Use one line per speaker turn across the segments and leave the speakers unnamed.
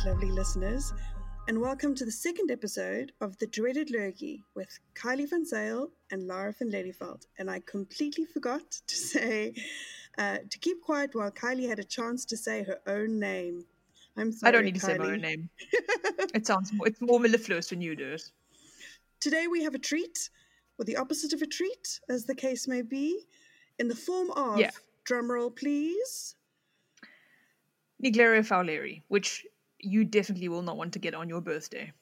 night, lovely listeners, and welcome to the second episode of The Dreaded Lurgy with Kylie Van Zale and Lara van Lelyveld. And I completely forgot to say, uh, to keep quiet while Kylie had a chance to say her own name. I'm sorry,
I don't need to say my own name. it sounds more, it's more mellifluous when you do it.
Today we have a treat, or the opposite of a treat, as the case may be, in the form of,
Yeah.
drumroll please,
Naegleria fowleri, which you definitely will not want to get on your birthday.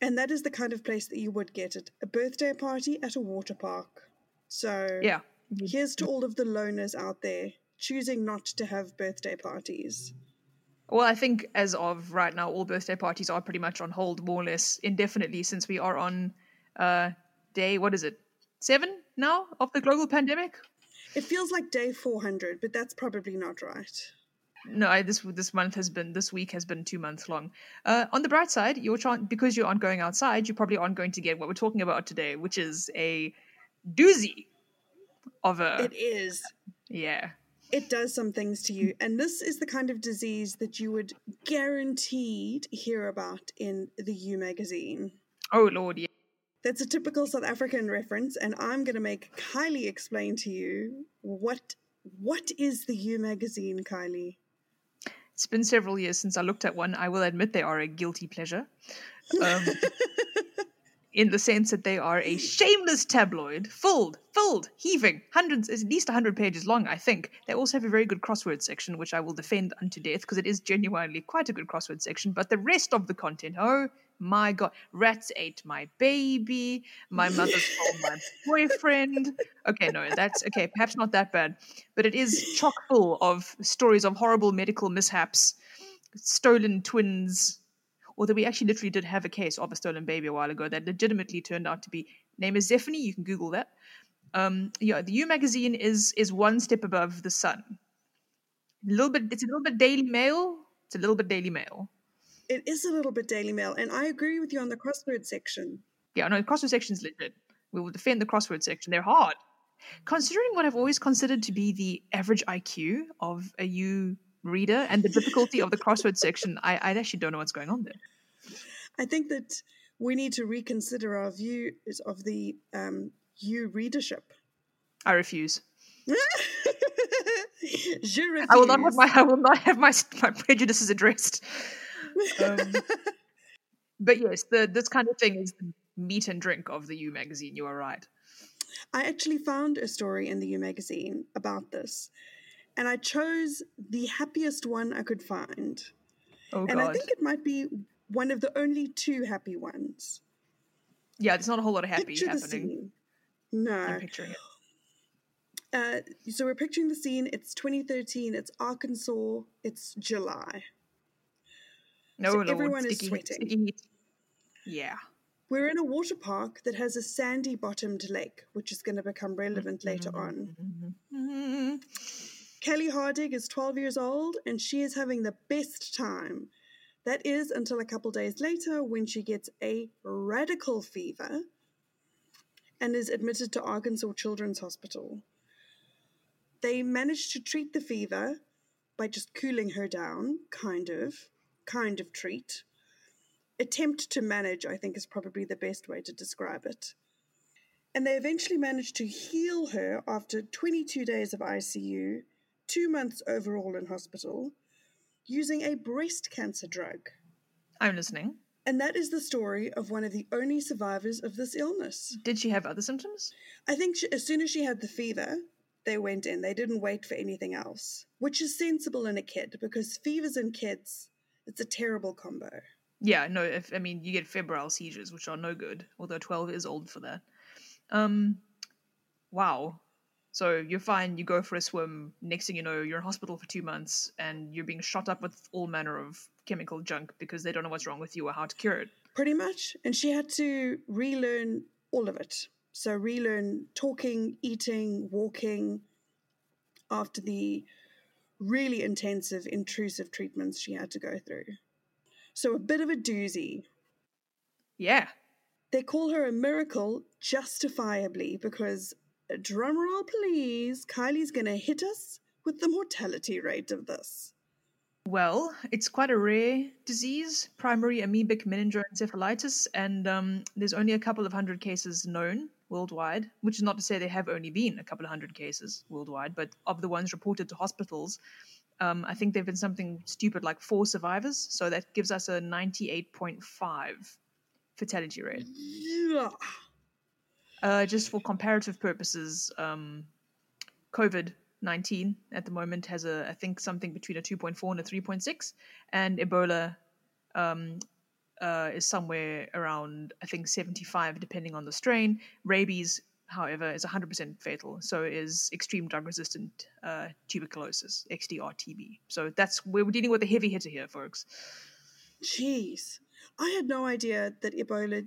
and that is the kind of place that you would get at a birthday party at a water park. So
Yeah.
here's to all of the loners out there choosing not to have birthday parties.
Well, I think as of right now, all birthday parties are pretty much on hold, more or less indefinitely, since we are on uh, day, what is it, seven now of the global pandemic?
It feels like day 400, but that's probably not right.
No, I, this this month has been this week has been two months long. Uh, on the bright side, your chan because you aren't going outside, you probably aren't going to get what we're talking about today, which is a doozy of a
It is.
yeah.
It does some things to you. And this is the kind of disease that you would guaranteed hear about in the U magazine.
Oh lord, yeah.
That's a typical South African reference, and I'm going to make Kylie explain to you what what is the U magazine, Kylie.
It's been several years since I looked at one. I will admit they are a guilty pleasure. Um, in the sense that they are a shameless tabloid, filled, filled, heaving, hundreds, at least 100 pages long, I think. They also have a very good crossword section, which I will defend unto death because it is genuinely quite a good crossword section. But the rest of the content, oh my god, rats ate my baby, my mother stole my boyfriend. Okay, no, that's okay, perhaps not that bad, but it is chock full of stories of horrible medical mishaps, stolen twins, although we actually literally did have a case of a stolen baby a while ago that legitimately turned out to be name is Zephany. You can Google that. Um, yeah, the U magazine is is one step above the Sun. A little bit. It's a little bit Daily Mail. It's a little bit Daily Mail.
It is a little bit Daily Mail, and I agree with you on the crossword section.
Yeah, no, the crossword section's legit. We will defend the crossword section. They're hard. Considering what I've always considered to be the average IQ of a U reader and the difficulty of the crossword section, I, I actually don't know what's going on there.
I think that we need to reconsider our view of the um, U readership.
I refuse. I will not have my I will not have my my prejudices addressed. Um, but yes, the this kind of thing is the meat and drink of the U magazine. You are right.
I actually found a story in the U magazine about this, and I chose the happiest one I could find.
Oh
and I think it might be one of the only two happy ones.
Yeah, there's not a whole lot of happy
Picture the
happening.
scene. No.
I'm picturing it.
Uh, so we're picturing the scene. It's 2013. It's Arkansas. It's July.
No,
So
Lord,
everyone is
sticky,
sweating.
heat. Yeah.
We're in a water park that has a sandy bottomed lake, which is going to become relevant later on.
Mhm.
Kelly Hardig is 12 years old and she is having the best time. That is until a couple days later when she gets a radical fever and is admitted to Arkansas Children's Hospital. They manage to treat the fever by just cooling her down, kind of, kind of treat. Attempt to manage, I think, is probably the best way to describe it. And they eventually managed to heal her after 22 days of ICU, two months overall in hospital, using a breast cancer drug.
I'm listening.
And that is the story of one of the only survivors of this illness.
Did she have other symptoms?
I think she, as soon as she had the fever, they went in. They didn't wait for anything else, which is sensible in a kid because fevers in kids, it's a terrible combo.
Yeah, no. If I mean, you get febrile seizures, which are no good. Although twelve is old for that. Um, wow. So you're fine. You go for a swim. Next thing you know, you're in hospital for two months, and you're being shot up with all manner of chemical junk because they don't know what's wrong with you or how to cure it.
Pretty much. And she had to relearn all of it. So, relearn talking, eating, walking after the really intensive, intrusive treatments she had to go through. So, a bit of a doozy.
Yeah.
They call her a miracle justifiably because, drumroll please, Kylie's going to hit us with the mortality rate of this.
Well, it's quite a rare disease, primary amoebic meningoencephalitis, and um, there's only a couple of hundred cases known worldwide, which is not to say there have only been a couple of hundred cases worldwide, but of the ones reported to hospitals, um, I think there have been something stupid like four survivors. So that gives us a 98.5 fatality rate.
Yeah.
Uh, just for comparative purposes, um, COVID 19 at the moment has a, I think, something between a 2.4 and a 3.6, and Ebola um, uh, is somewhere around, I think, 75, depending on the strain. Rabies, however, is 100% fatal, so is extreme drug resistant uh, tuberculosis, XDR TB. So that's we're dealing with a heavy hitter here, folks.
Jeez. I had no idea that Ebola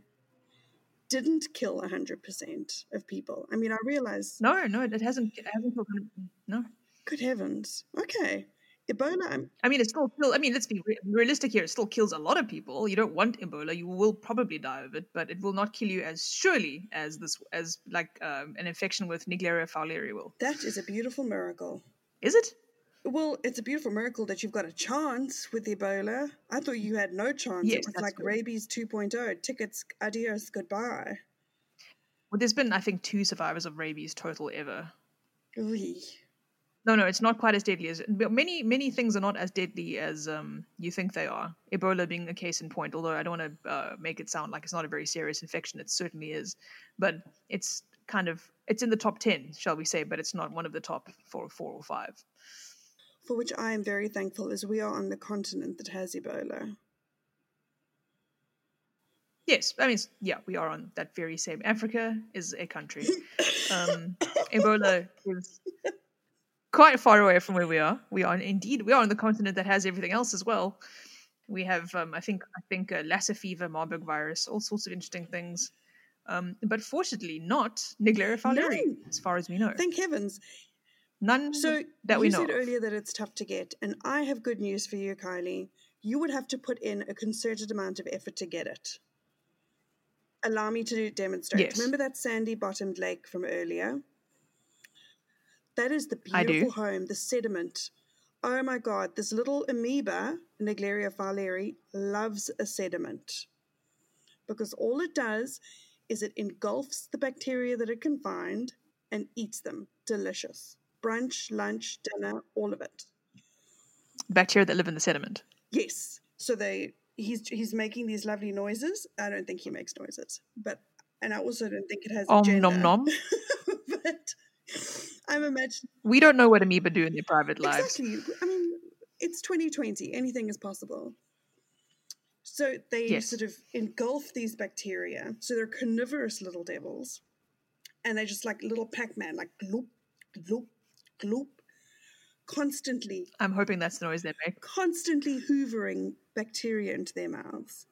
didn't kill 100% of people. I mean, I realized,
No, no, it hasn't. It hasn't killed. No,
good heavens. Okay. Ebola, I'm,
mean, it still kills. I mean, let's be re- realistic here. It still kills a lot of people. You don't want Ebola. You will probably die of it, but it will not kill you as surely as this, as like um, an infection with Naegleria fowleri will.
that is a beautiful miracle.
Is it?
Well, it's a beautiful miracle that you've got a chance with Ebola. I thought you had no chance.
Yes,
it was like
good.
rabies 2.0. Tickets, adios, goodbye.
Well, there's been, I think, two survivors of rabies total ever.
Ooh.
No, no, it's not quite as deadly as many. Many things are not as deadly as um, you think they are. Ebola being a case in point. Although I don't want to uh, make it sound like it's not a very serious infection, it certainly is. But it's kind of it's in the top ten, shall we say? But it's not one of the top four, four or five.
For which I am very thankful, as we are on the continent that has Ebola.
Yes, I mean, yeah, we are on that very same. Africa is a country. Um, Ebola is quite far away from where we are. We are indeed we are on the continent that has everything else as well. We have, um, I think, I think uh, Lassa fever, Marburg virus, all sorts of interesting things. Um, but fortunately, not Naegleria fowleri,
No.
as far as we know.
Thank heavens.
None
So
that
you
we know.
said earlier that it's tough to get, and I have good news for you, Kylie. You would have to put in a concerted amount of effort to get it. Allow me to demonstrate.
Yes.
Remember that sandy bottomed lake from earlier? That is the beautiful home, the sediment. Oh my god, this little amoeba, Naegleria fowleri, loves a sediment. Because all it does is it engulfs the bacteria that it can find and eats them. Delicious. Brunch, lunch, dinner, all of it.
Bacteria that live in the sediment.
Yes. So they he's he's making these lovely noises. I don't think he makes noises, but and I also don't think it has a
Om
gender.
nom nom.
but I'm imagining
We don't know what amoeba do in their private lives.
exactly. I mean, it's 2020. Anything is possible. So they
Yes.
sort of engulf these bacteria. So they're carnivorous little devils, and they're just like little Pac-Man, like gloop, gloop, gloop, constantly
I'm hoping that's the noise they make.
constantly hoovering bacteria into their mouths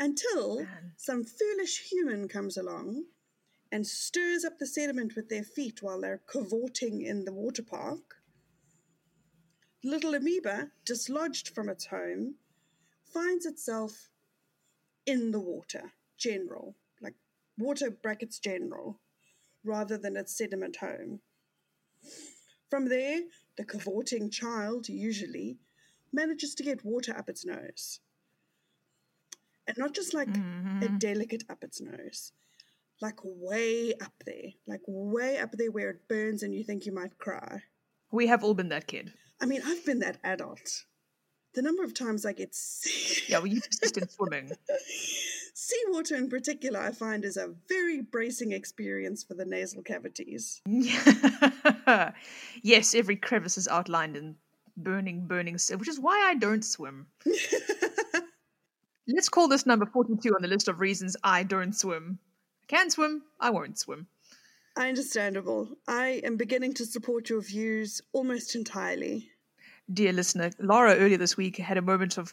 until
Man.
some foolish human comes along and stirs up the sediment with their feet while they're cavorting in the water park. Little amoeba, dislodged from its home, finds itself in the water, general, like water brackets general, rather than its sediment home. From there, the cavorting child usually manages to get water up its nose. And not just like a
Mhm.
delicate up its nose, like way up there, like way up there where it burns and you think you might cry.
We have all been that kid.
I mean, I've been that adult. The number of times I get sea-
Yeah, well, you persist in swimming.
seawater in particular, I find is a very bracing experience for the nasal cavities.
yes, every crevice is outlined in burning, burning, which is why I don't swim. Let's call this number 42 on the list of reasons I don't swim. I can swim, I won't swim.
Understandable. I am beginning to support your views almost entirely.
Dear listener, Laura earlier this week had a moment of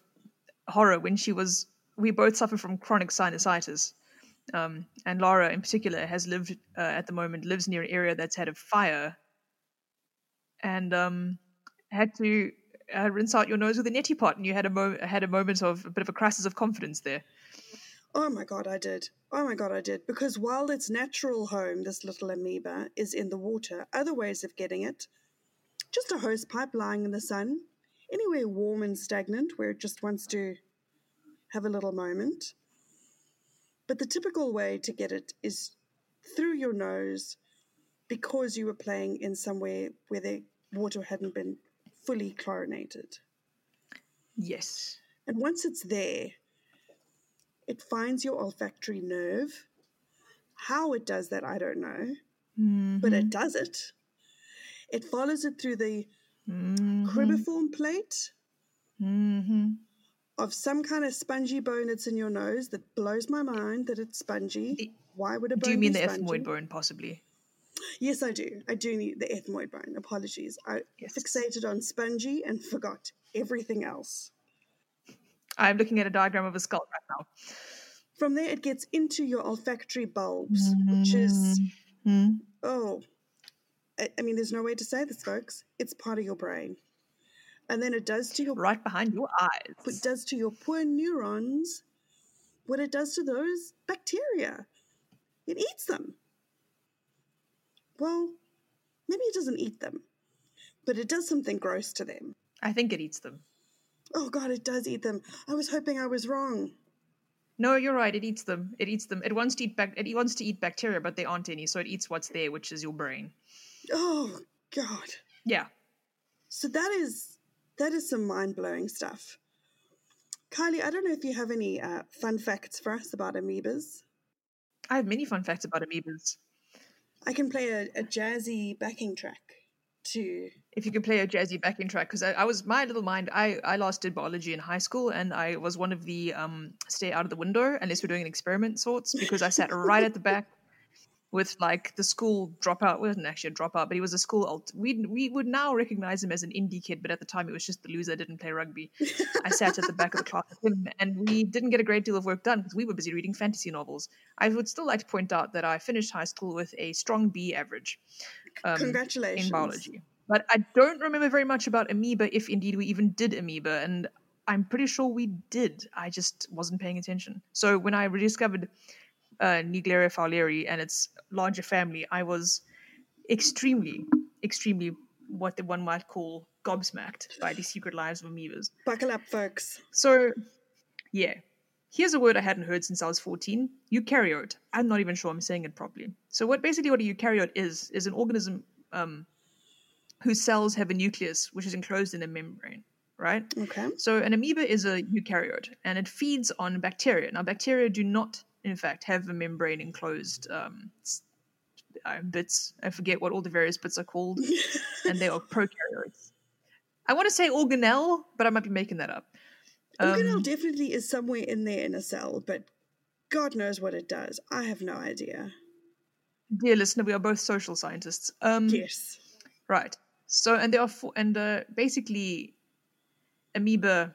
horror when she was. We both suffer from chronic sinusitis. Um, and Laura, in particular, has lived uh, at the moment, lives near an area that's had a fire and um, had to uh, rinse out your nose with a neti pot. And you had a, mo- had a moment of a bit of a crisis of confidence there.
Oh my god, I did. Oh my god, I did. Because while its natural home, this little amoeba, is in the water, other ways of getting it, just a hose pipe lying in the sun, anywhere warm and stagnant where it just wants to have a little moment. But the typical way to get it is through your nose because you were playing in somewhere where the water hadn't been fully chlorinated.
Yes.
And once it's there, it finds your olfactory nerve. How it does that, I don't know, but it does it. It follows it through the cribriform plate
Mm-hmm.
of some kind of spongy bone that's in your nose that blows my mind that it's spongy.
The-
Why would a bone
Do you mean the
spongy?
ethmoid bone, possibly?
Yes, I do. I do need the ethmoid bone. Apologies. I
Yes.
fixated on spongy and forgot everything else.
I'm looking at a diagram of a skull right now.
From there, it gets into your olfactory bulbs, which is,
Mhm.
oh, I, I mean, there's no way to say this, folks. It's part of your brain. And then it does to your
right behind your eyes.
it does to your poor neurons what it does to those bacteria. It eats them. Well, maybe it doesn't eat them, but it does something gross to them.
I think it eats them.
Oh God, it does eat them. I was hoping I was wrong.
No, you're right. It eats them. It eats them. It wants to eat bac- It wants to eat bacteria, but there aren't any, so it eats what's there, which is your brain.
Oh God.
Yeah.
So that is that is some mind blowing stuff. Kylie, I don't know if you have any uh, fun facts for us about amoebas.
I have many fun facts about amoebas.
I can play a, a jazzy backing track to
If you could play a jazzy backing track, because I, I was my little mind. I I last did biology in high school, and I was one of the um stay out of the window unless we're doing an experiment sorts, because I sat right at the back with like the school dropout. wasn't actually a dropout, but he was a school alt. We we would now recognize him as an indie kid, but at the time he was just the loser, didn't play rugby. I sat at the back of the class with him, and we didn't get a great deal of work done because we were busy reading fantasy novels. I would still like to point out that I finished high school with a strong B average. Um,
congratulations.
in biology. But I don't remember very much about amoeba, if indeed we even did amoeba, and I'm pretty sure we did. I just wasn't paying attention. So when I rediscovered uh, Naegleria fowleri and its larger family, I was extremely, extremely what the one might call gobsmacked by the secret lives of amoebas.
Buckle up, folks.
So, yeah. Here's a word I hadn't heard since I was 14. Eukaryote. I'm not even sure I'm saying it properly. So, what basically what a eukaryote is is an organism um, whose cells have a nucleus which is enclosed in a membrane, right?
Okay.
So, an amoeba is a eukaryote and it feeds on bacteria. Now, bacteria do not, in fact, have a membrane enclosed um, uh, bits. I forget what all the various bits are called, and they are prokaryotes. I want to say organelle, but I might be making that up.
Organelle
Um,
definitely is somewhere in there in a cell, but God knows what it does. I have no idea.
dear listener, we are both social scientists. Um,
Yes.
Right. So, and there are four, and uh, basically, amoeba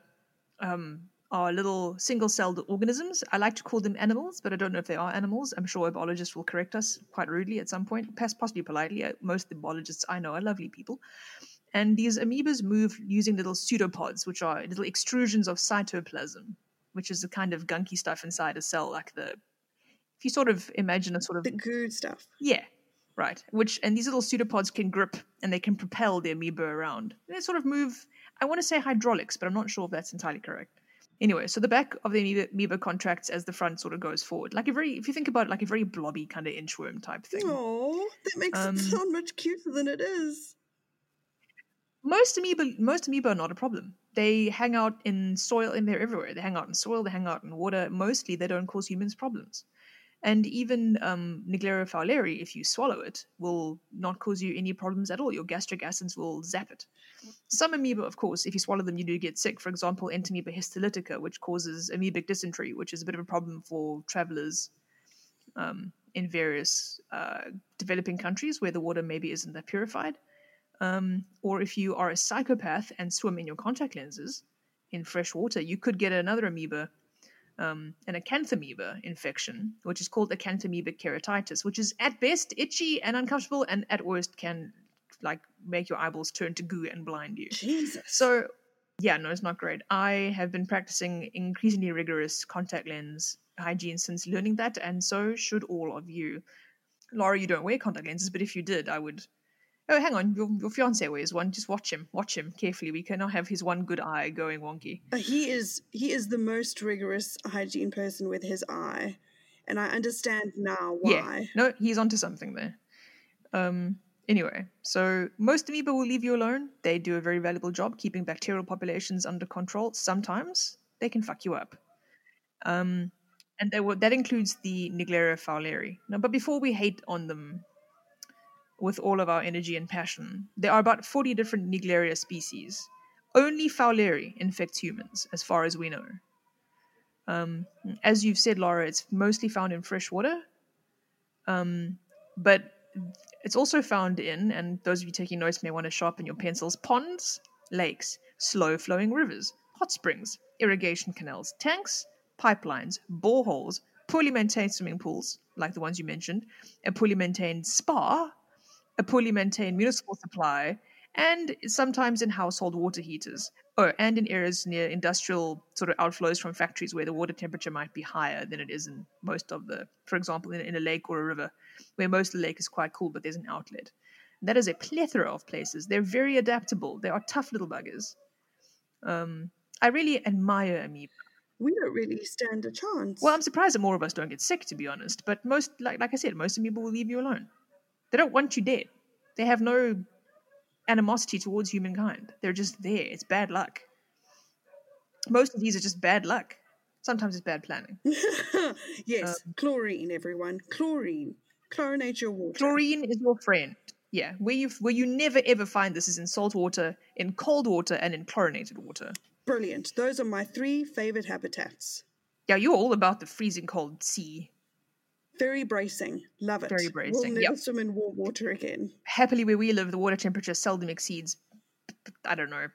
um, are little single-celled organisms. I like to call them animals, but I don't know if they are animals. I'm sure a biologist will correct us quite rudely at some point, possibly politely. Uh, Most of the biologists I know are lovely people. And these amoebas move using little pseudopods, which are little extrusions of cytoplasm, which is the kind of gunky stuff inside a cell, like the. If you sort of imagine a sort of
The goo stuff.
yeah, right. Which and these little pseudopods can grip and they can propel the amoeba around. They sort of move. I want to say hydraulics, but I'm not sure if that's entirely correct. Anyway, so the back of the amoeba, amoeba contracts as the front sort of goes forward, like a very, if you think about it, like a very blobby kind of inchworm type thing.
Oh, that makes
Um,
it sound much cuter than it is.
Most amoeba, most amoeba are not a problem. They hang out in soil, and they're everywhere. They hang out in soil, they hang out in water. Mostly, they don't cause humans problems. And even um, fowleri, if you swallow it, will not cause you any problems at all. Your gastric acids will zap it. Some amoeba, of course, if you swallow them, you do get sick. For example, Entamoeba histolytica, which causes amoebic dysentery, which is a bit of a problem for travelers um, in various uh, developing countries where the water maybe isn't that purified. Um, or if you are a psychopath and swim in your contact lenses in fresh water, you could get another amoeba, um, an acanthamoeba infection, which is called acanthamoebic keratitis, which is at best itchy and uncomfortable, and at worst can like make your eyeballs turn to goo and blind you.
Jesus.
So, yeah, no, it's not great. I have been practicing increasingly rigorous contact lens hygiene since learning that, and so should all of you. Laura, you don't wear contact lenses, but if you did, I would Oh, hang on, your, your fiance wears one. Just watch him. Watch him carefully. We cannot have his one good eye going wonky.
Uh, he is he is the most rigorous hygiene person with his eye, and I understand now
Yeah.
why.
No, he's onto something there. Um. Anyway, so most amoeba will leave you alone. They do a very valuable job keeping bacterial populations under control. Sometimes they can fuck you up. Um, and they will, that includes the Naegleria fowleri. Now, but before we hate on them with all of our energy and passion, there are about 40 different Naegleria species. Only fowleri infects humans, as far as we know. Um, as you've said, Laura, it's mostly found in fresh water. Um, but it's also found in, and those of you taking notes may want to sharpen your pencils, ponds, lakes, slow flowing rivers, hot springs, irrigation canals, tanks, pipelines, boreholes, poorly maintained swimming pools, like the ones you mentioned, a poorly maintained spa, a poorly maintained municipal supply, and sometimes in household water heaters. Oh, and in areas near industrial sort of outflows from factories where the water temperature might be higher than it is in most of the, for example, in, in a lake or a river, where most of the lake is quite cool, but there's an outlet. That is a plethora of places. They're very adaptable. They are tough little buggers. Um, I really admire amoeba.
We don't really stand a chance.
Well, I'm surprised that more of us don't get sick, to be honest. But most, like like I said, most amoeba will leave you alone. They don't want you dead. They have no animosity towards humankind. They're just there. It's bad luck. Most of these are just bad luck. Sometimes it's bad planning.
yes, um, chlorine, everyone. Chlorine. Chlorinate your water.
Chlorine is your friend. Yeah, where you where you never ever find this is in salt water, in cold water, and in chlorinated water.
Brilliant. Those are my three favorite habitats.
Yeah, you're all about the freezing cold sea.
Very bracing. Love it.
Very bracing.
We'll never
yep.
swim in warm water again.
Happily, where we live, the water temperature seldom exceeds, I don't know,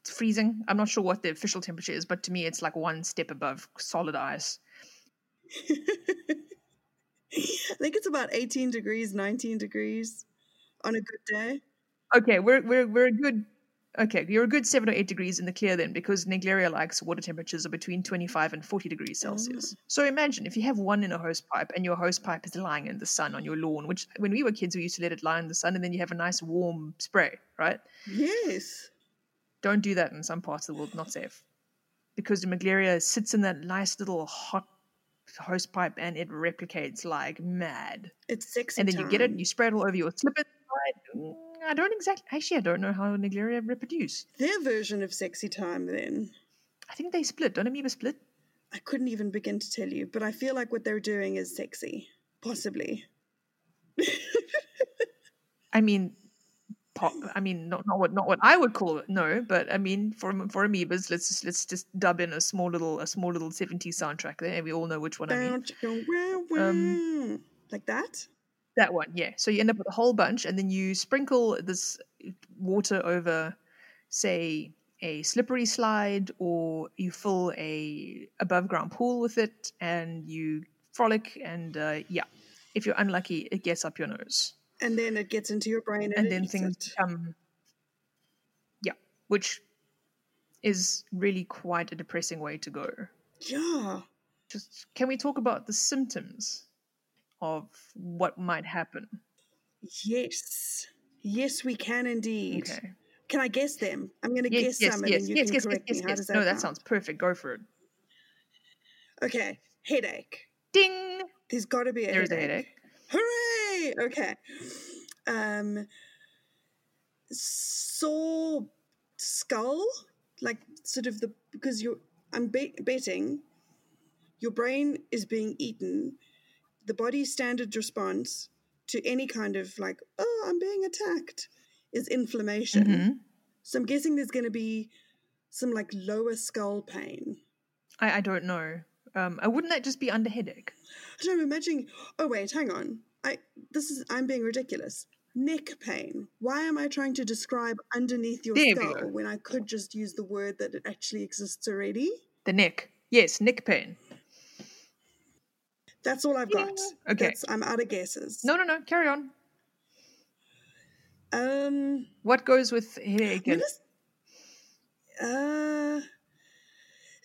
it's freezing. I'm not sure what the official temperature is, but to me, it's like one step above solid ice.
I think it's about 18 degrees, 19 degrees on a good day.
Okay, we're we're we're a good. Okay, you're a good seven or eight degrees in the clear then, because Naegleria likes water temperatures of between 25 and 40 degrees Celsius. So imagine if you have one in a hose pipe and your hose pipe is lying in the sun on your lawn, which when we were kids we used to let it lie in the sun, and then you have a nice warm spray, right?
Yes.
Don't do that in some parts of the world, not safe. Because the Naegleria sits in that nice little hot hose pipe and it replicates like mad.
It's sexy.
And then you get it,
and
you spray it all over your slippers. Mm, I don't exactly, actually, I don't know how Naegleria reproduce.
Their version of sexy time, then.
I think they split. Don't amoeba split?
I couldn't even begin to tell you, but I feel like what they're doing is sexy. Possibly.
I mean, pop, I mean, not, not what not what I would call it, no, but I mean, for for amoebas, let's just let's just dub in a small little a small little 70s soundtrack there. and We all know which one I mean.
Bow, chicka, wow, wow.
Um,
like that?
That one, yeah. So you end up with a whole bunch, and then you sprinkle this water over, say, a slippery slide, or you fill a above ground pool with it, and you frolic. And uh, yeah, if you're unlucky, it gets up your nose,
And then it gets into your brain and,
and then things
it.
become, yeah, which is really quite a depressing way to go.
Yeah.
Just can we talk about the symptoms of what might happen?
Yes. Yes, we can indeed.
Okay.
Can I guess them? I'm going to
Yes,
guess
yes,
some and
yes,
then you
yes,
can
yes, yes,
correct
yes,
me. How
yes.
does that
No, that sounds perfect. Go for it.
Okay. Headache.
Ding!
There's got to be a
There's a
headache.
headache.
Hooray! Okay. Um, sore skull, like sort of the because you're. I'm bet betting your brain is being eaten. The body's standard response to any kind of like, oh, I'm being attacked, is inflammation.
Mhm.
So I'm guessing there's going to be some like lower skull pain.
I, I don't know. Um, uh, wouldn't that just be under headache?
I don't know, imagining. Oh wait, hang on. I this is I'm being ridiculous. Neck pain. Why am I trying to describe underneath your
There
skull when I could just use the word that it actually exists already?
The neck. Yes, neck pain.
That's all I've got.
Yeah. Okay.
That's, I'm out of guesses.
No, no, no. Carry on.
Um.
What goes with headache?
is- uh.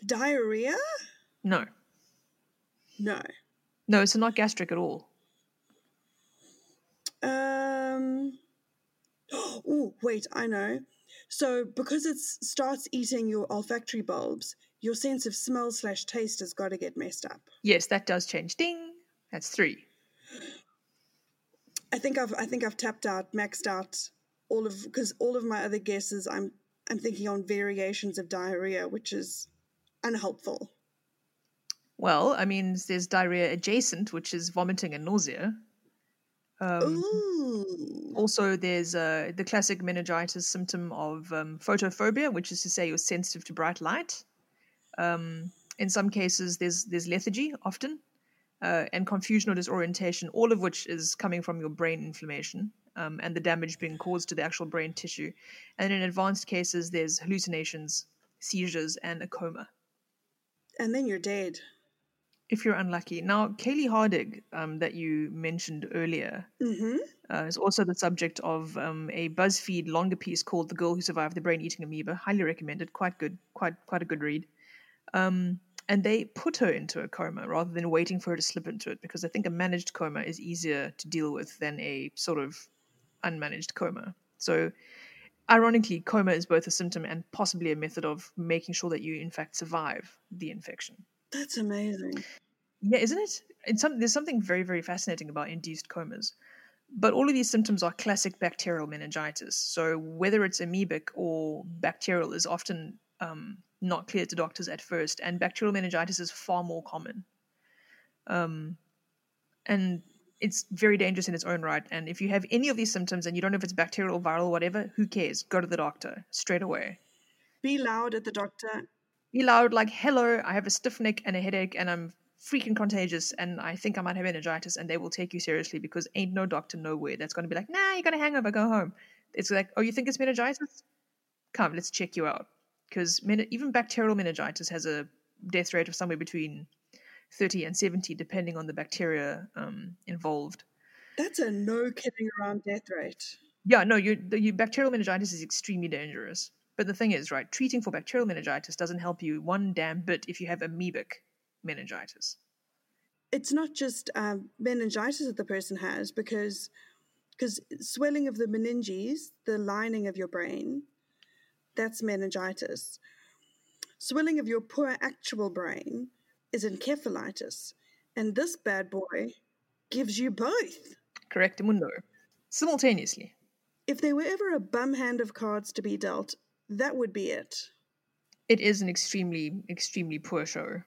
Diarrhea?
no,
No.
no. It's not gastric at all.
Um. Oh, wait, I know. So because it starts eating your olfactory bulbs, your sense of smell slash taste has got to get messed up.
Yes, that does change. Ding. That's three.
I think I've I think I've tapped out, maxed out all of because all of my other guesses I'm I'm thinking on variations of diarrhea, which is unhelpful.
Well, I mean, there's diarrhea adjacent, which is vomiting and nausea. Um,
Ooh.
also, there's uh, the classic meningitis symptom of um, photophobia, which is to say you're sensitive to bright light. Um, in some cases, there's there's lethargy often, uh, and confusion or disorientation, all of which is coming from your brain inflammation um, and the damage being caused to the actual brain tissue. And in advanced cases, there's hallucinations, seizures, and a coma.
And then you're dead.
If you're unlucky. Now, Kali Hardig, um, that you mentioned earlier,
Mm-hmm.
uh, is also the subject of um, a BuzzFeed longer piece called "The Girl Who Survived the Brain-Eating Amoeba." Highly recommended. Quite good. Quite quite a good read. Um, and they put her into a coma rather than waiting for her to slip into it because I think a managed coma is easier to deal with than a sort of unmanaged coma. So, ironically, coma is both a symptom and possibly a method of making sure that you, in fact, survive the infection.
That's amazing.
Yeah, isn't it? It's some, there's something very, very fascinating about induced comas. But all of these symptoms are classic bacterial meningitis. So whether it's amoebic or bacterial is often um, not clear to doctors at first, and bacterial meningitis is far more common. Um, and it's very dangerous in its own right. And if you have any of these symptoms and you don't know if it's bacterial or viral or whatever, who cares? Go to the doctor straight away.
Be loud at the doctor.
Be loud, like, hello, I have a stiff neck and a headache, and I'm freaking contagious, and I think I might have meningitis, and they will take you seriously because ain't no doctor nowhere that's going to be like, nah, you got a hangover, go home. It's like, oh, you think it's meningitis? Come, let's check you out. Because men- even bacterial meningitis has a death rate of somewhere between 30 and 70, depending on the bacteria um, involved.
That's a no kidding around death rate.
Yeah, no, you, the, you, bacterial meningitis is extremely dangerous. But the thing is, right, treating for bacterial meningitis doesn't help you one damn bit if you have amoebic meningitis.
It's not just um, meningitis that the person has because because swelling of the meninges, the lining of your brain, that's meningitis. Swelling of your poor actual brain is encephalitis, and this bad boy gives you both.
Correct, mundo. Simultaneously.
If there were ever a bum hand of cards to be dealt, that would be it.
It is an extremely, extremely poor show.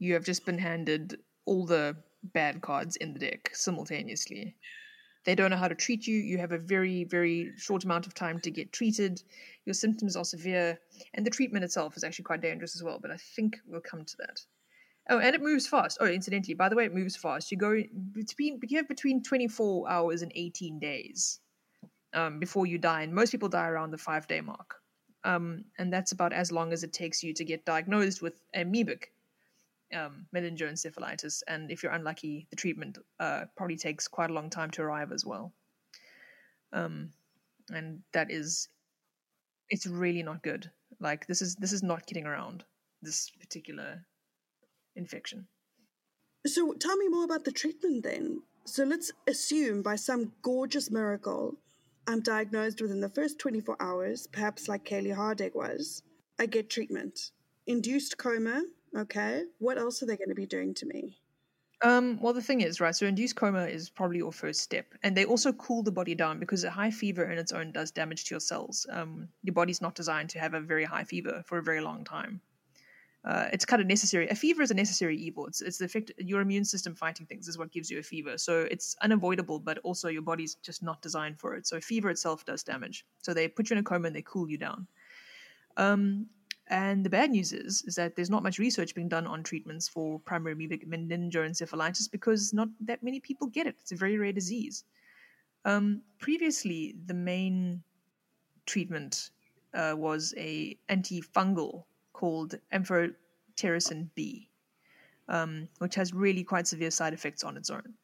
You have just been handed all the bad cards in the deck simultaneously. They don't know how to treat you. You have a very, very short amount of time to get treated. Your symptoms are severe, and the treatment itself is actually quite dangerous as well. But I think we'll come to that. Oh, and it moves fast. Oh, incidentally, by the way, it moves fast. You go between, you have between 24 hours and 18 days um, before you die, and most people die around the five day mark. Um, and that's about as long as it takes you to get diagnosed with amoebic um, meningoencephalitis. And if you're unlucky, the treatment uh, probably takes quite a long time to arrive as well. Um, and that is, it's really not good. Like this is this is not kidding around. This particular infection.
So tell me more about the treatment then. So let's assume by some gorgeous miracle, I'm diagnosed within the first 24 hours, perhaps like Kali Hardig was. I get treatment. Induced coma, okay. What else are they going to be doing to me?
Um, well, the thing is, right, so induced coma is probably your first step. And they also cool the body down because a high fever in its own does damage to your cells. Um, your body's not designed to have a very high fever for a very long time. Uh, it's kind of necessary. A fever is a necessary evil. It's it's the effect your immune system fighting things is what gives you a fever. So it's unavoidable, but also your body's just not designed for it. So fever itself does damage. So they put you in a coma and they cool you down. Um, and the bad news is is that there's not much research being done on treatments for primary amoebic meningoencephalitis because not that many people get it. It's a very rare disease. Um, previously, the main treatment uh, was a antifungal called amphotericin B, um, which has really quite severe side effects on its own.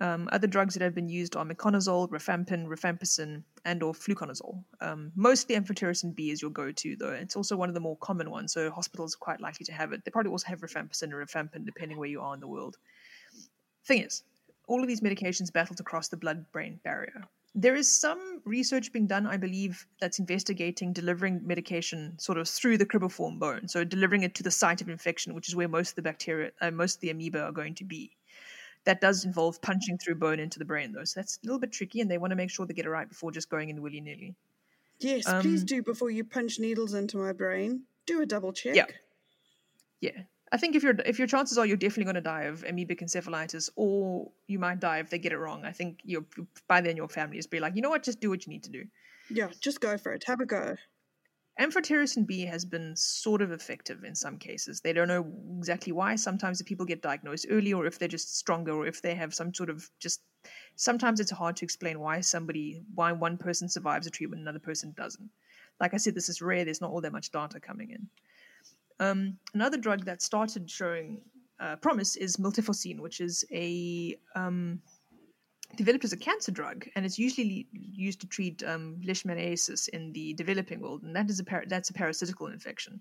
Um, other drugs that have been used are miconazole, rifampin, rifampicin, and or fluconazole. Um, mostly amphotericin B is your go-to, though. It's also one of the more common ones, so hospitals are quite likely to have it. They probably also have rifampicin or rifampin, depending where you are in the world. Thing is, all of these medications battle to cross the blood-brain barrier. there is some research being done, I believe, that's investigating delivering medication sort of through the cribriform bone, so delivering it to the site of infection, which is where most of the bacteria, uh, most of the amoeba are going to be. That does involve punching through bone into the brain, though, so that's a little bit tricky, and they want to make sure they get it right before just going in willy nilly.
Yes, um, please do before you punch needles into my brain. Do a double check.
Yeah. Yeah. I think if your if your chances are you're definitely going to die of amoebic encephalitis, or you might die if they get it wrong. I think you're by then your family is be like, you know what, just do what you need to do.
Yeah, just go for it. Have a go.
Amphotericin B has been sort of effective in some cases. They don't know exactly why. Sometimes the people get diagnosed early, or if they're just stronger, or if they have some sort of just. Sometimes it's hard to explain why somebody, why one person survives a treatment, another person doesn't. Like I said, this is rare. There's not all that much data coming in. Um, another drug that started showing uh, promise is miltefosine, which is a um, developed as a cancer drug, and it's usually used to treat um, leishmaniasis in the developing world, and that is a that's a parasitical infection.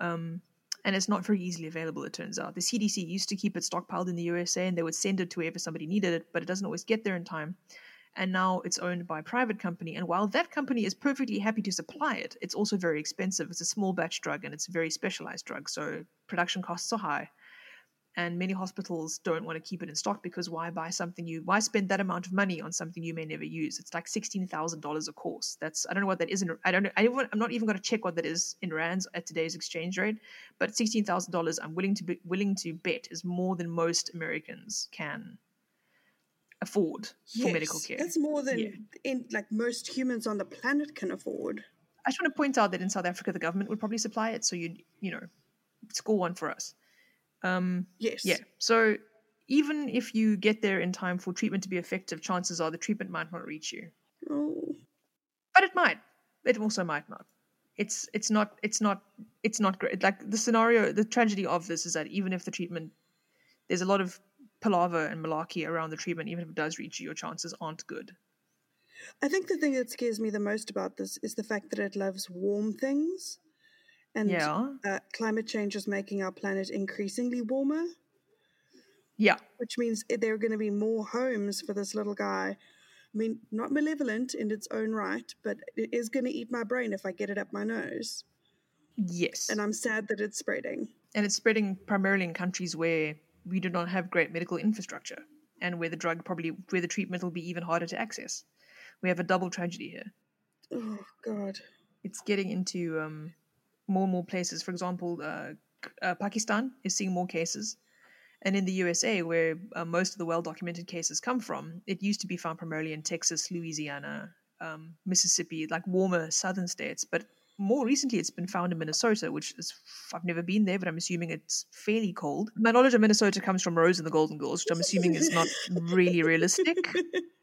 Um, and it's not very easily available. It turns out the CDC used to keep it stockpiled in the USA, and they would send it to wherever somebody needed it, but it doesn't always get there in time and now it's owned by a private company. And while that company is perfectly happy to supply it, it's also very expensive. It's a small batch drug and it's a very specialized drug, so production costs are high. And many hospitals don't want to keep it in stock because why buy something you why spend that amount of money on something you may never use? It's like sixteen thousand dollars a course. That's I don't know what that is. In, I don't know. I am not even going to check what that is in rands at today's exchange rate. But sixteen thousand dollars, I'm willing to be willing to bet is more than most Americans can afford yes, for medical care.
That's more than yeah. in, like most humans on the planet can afford.
I just want to point out that in South Africa, the government would probably supply it, so you'd you know score one for us. Um,
yes.
Yeah. So even if you get there in time for treatment to be effective, chances are the treatment might not reach you.
Oh.
But it might. It also might not. It's it's not it's not it's not great. Like the scenario, the tragedy of this is that even if the treatment, there's a lot of palaver and malarkey around the treatment, even if it does reach you, your chances aren't good.
I think the thing that scares me the most about this is the fact that it loves warm things. And yeah. uh, climate change is making our planet increasingly warmer.
Yeah.
Which means there are going to be more homes for this little guy. I mean, not malevolent in its own right, but it is going to eat my brain if I get it up my nose.
Yes.
And I'm sad that it's spreading.
And it's spreading primarily in countries where we do not have great medical infrastructure and where the drug probably where the treatment will be even harder to access we have a double tragedy here
oh god
it's getting into um, more and more places for example uh, uh, pakistan is seeing more cases and in the usa where uh, most of the well documented cases come from it used to be found primarily in texas louisiana um, mississippi like warmer southern states but more recently it's been found in Minnesota, which is I've never been there, but I'm assuming it's fairly cold. My knowledge of Minnesota comes from Rose and the Golden Girls, which I'm assuming is not really realistic.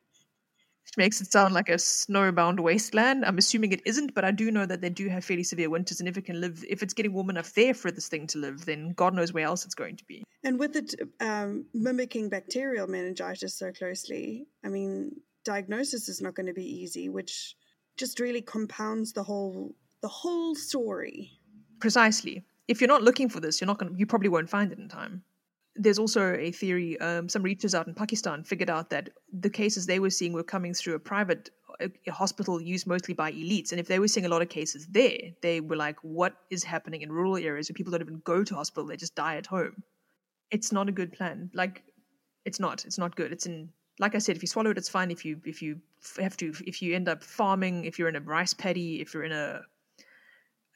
Which makes it sound like a snowbound wasteland. I'm assuming it isn't, but I do know that they do have fairly severe winters, and if it can live, if it's getting warm enough there for this thing to live, then God knows where else it's going to be.
And with it um, mimicking bacterial meningitis so closely, I mean, diagnosis is not going to be easy, which just really compounds the whole the whole story.
Precisely. If you're not looking for this, you're not going. You probably won't find it in time. There's also a theory. Um, some researchers out in Pakistan figured out that the cases they were seeing were coming through a private a, a hospital used mostly by elites, and if they were seeing a lot of cases there, they were like, "What is happening in rural areas where people don't even go to hospital; they just die at home?" It's not a good plan. Like, it's not. It's not good. It's in like I said, if you swallow it, it's fine. If you if you have to, if you end up farming, if you're in a rice paddy, if you're in a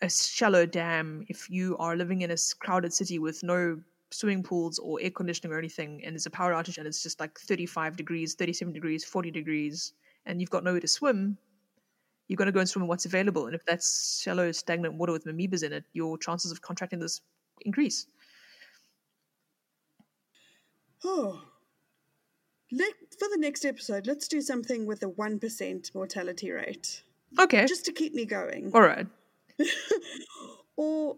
a shallow dam, if you are living in a crowded city with no swimming pools or air conditioning or anything, and there's a power outage and it's just like 35 degrees, 37 degrees, 40 degrees, and you've got nowhere to swim, you're going to go and swim in what's available. And if that's shallow, stagnant water with amoebas in it, your chances of contracting this increase.
Oh. Let, for the next episode, let's do something with a 1% mortality rate.
Okay.
Just to keep me going.
All right.
or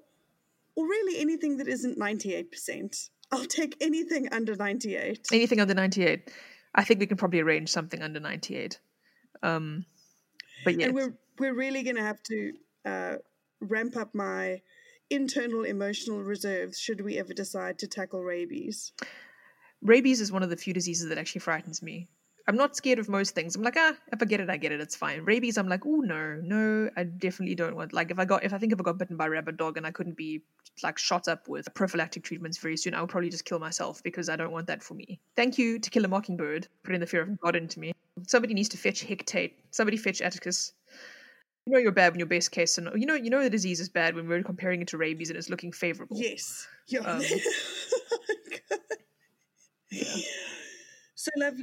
or really anything that isn't 98%. I'll take anything under 98.
Anything under 98. I think we can probably arrange something under 98. Um, but yeah.
And we're, we're really going to have to uh, ramp up my internal emotional reserves should we ever decide to tackle rabies.
Rabies is one of the few diseases that actually frightens me. I'm not scared of most things. I'm like, ah, if I get it, I get it. It's fine. Rabies, I'm like, oh no, no, I definitely don't want. Like, if I got, if I think if I got bitten by a rabid dog and I couldn't be like shot up with prophylactic treatments very soon, I would probably just kill myself because I don't want that for me. Thank you to Kill a Mockingbird, putting the fear of God into me. Somebody needs to fetch Heck Tate. Somebody fetch Atticus. You know you're bad when your best case and You know, you know the disease is bad when we're comparing it to rabies and it's looking favorable.
Yes. Yeah.
Um,
yeah. So love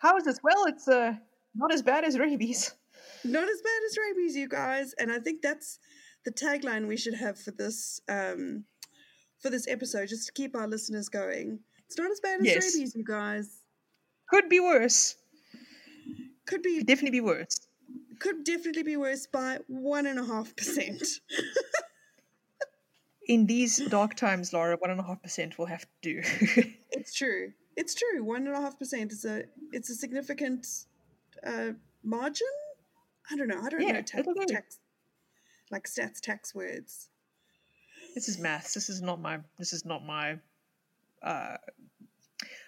How is this? Well, it's uh not as bad as rabies.
not as bad as rabies, you guys. And I think that's the tagline we should have for this um for this episode, just to keep our listeners going. It's not as bad as
Yes.
rabies, you guys.
Could be worse.
Could be
Could definitely be worse.
could definitely be worse by one and a half percent.
In these dark times, Laura, one and a half percent will have to do.
It's true. It's true. One and a half percent is a it's a significant uh, margin. I don't know. I don't
Yeah,
know tax, tax like stats tax words.
this is maths. This is not my. This is not my. Uh...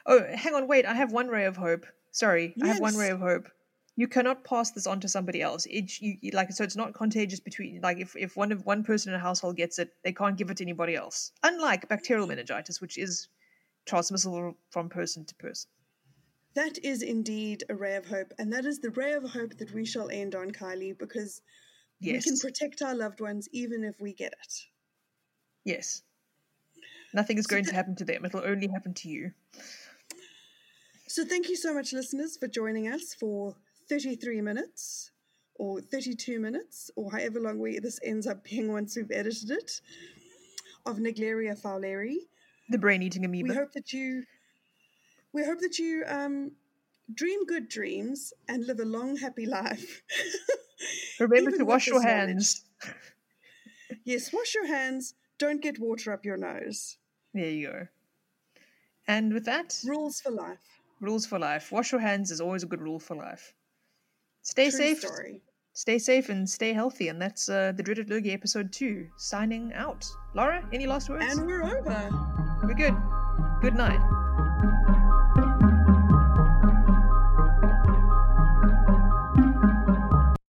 Oh, hang on. Wait. I have one ray of hope. Sorry, yes. I have one ray of hope. You cannot pass this on to somebody else. It you, you- like so it's not contagious between like if, if one of one person in a household gets it, they can't give it to anybody else. Unlike bacterial meningitis, which is transmissible from person to person.
That is indeed a ray of hope, and that is the ray of hope that we shall end on, Kylie, because
Yes.
we can protect our loved ones even if we get it.
Yes. Nothing is going to happen to them. It'll only happen to you.
So thank you so much, listeners, for joining us for 33 minutes or 32 minutes or however long we this ends up being once we've edited it of Naegleria fowleri.
The brain eating amoeba.
We hope that you we hope that you um dream good dreams and live a long happy life.
Remember
even
to wash your
knowledge.
hands.
yes, wash your hands, don't get water up your nose.
There you go. And with that,
Rules for life.
rules for life. Wash your hands is always a good rule for life. Stay
True
safe.
story.
Stay safe and stay healthy. And that's uh, the Dreaded Lurgy episode two. Signing out. Laura, any last words?
And we're over.
We're good. Good night.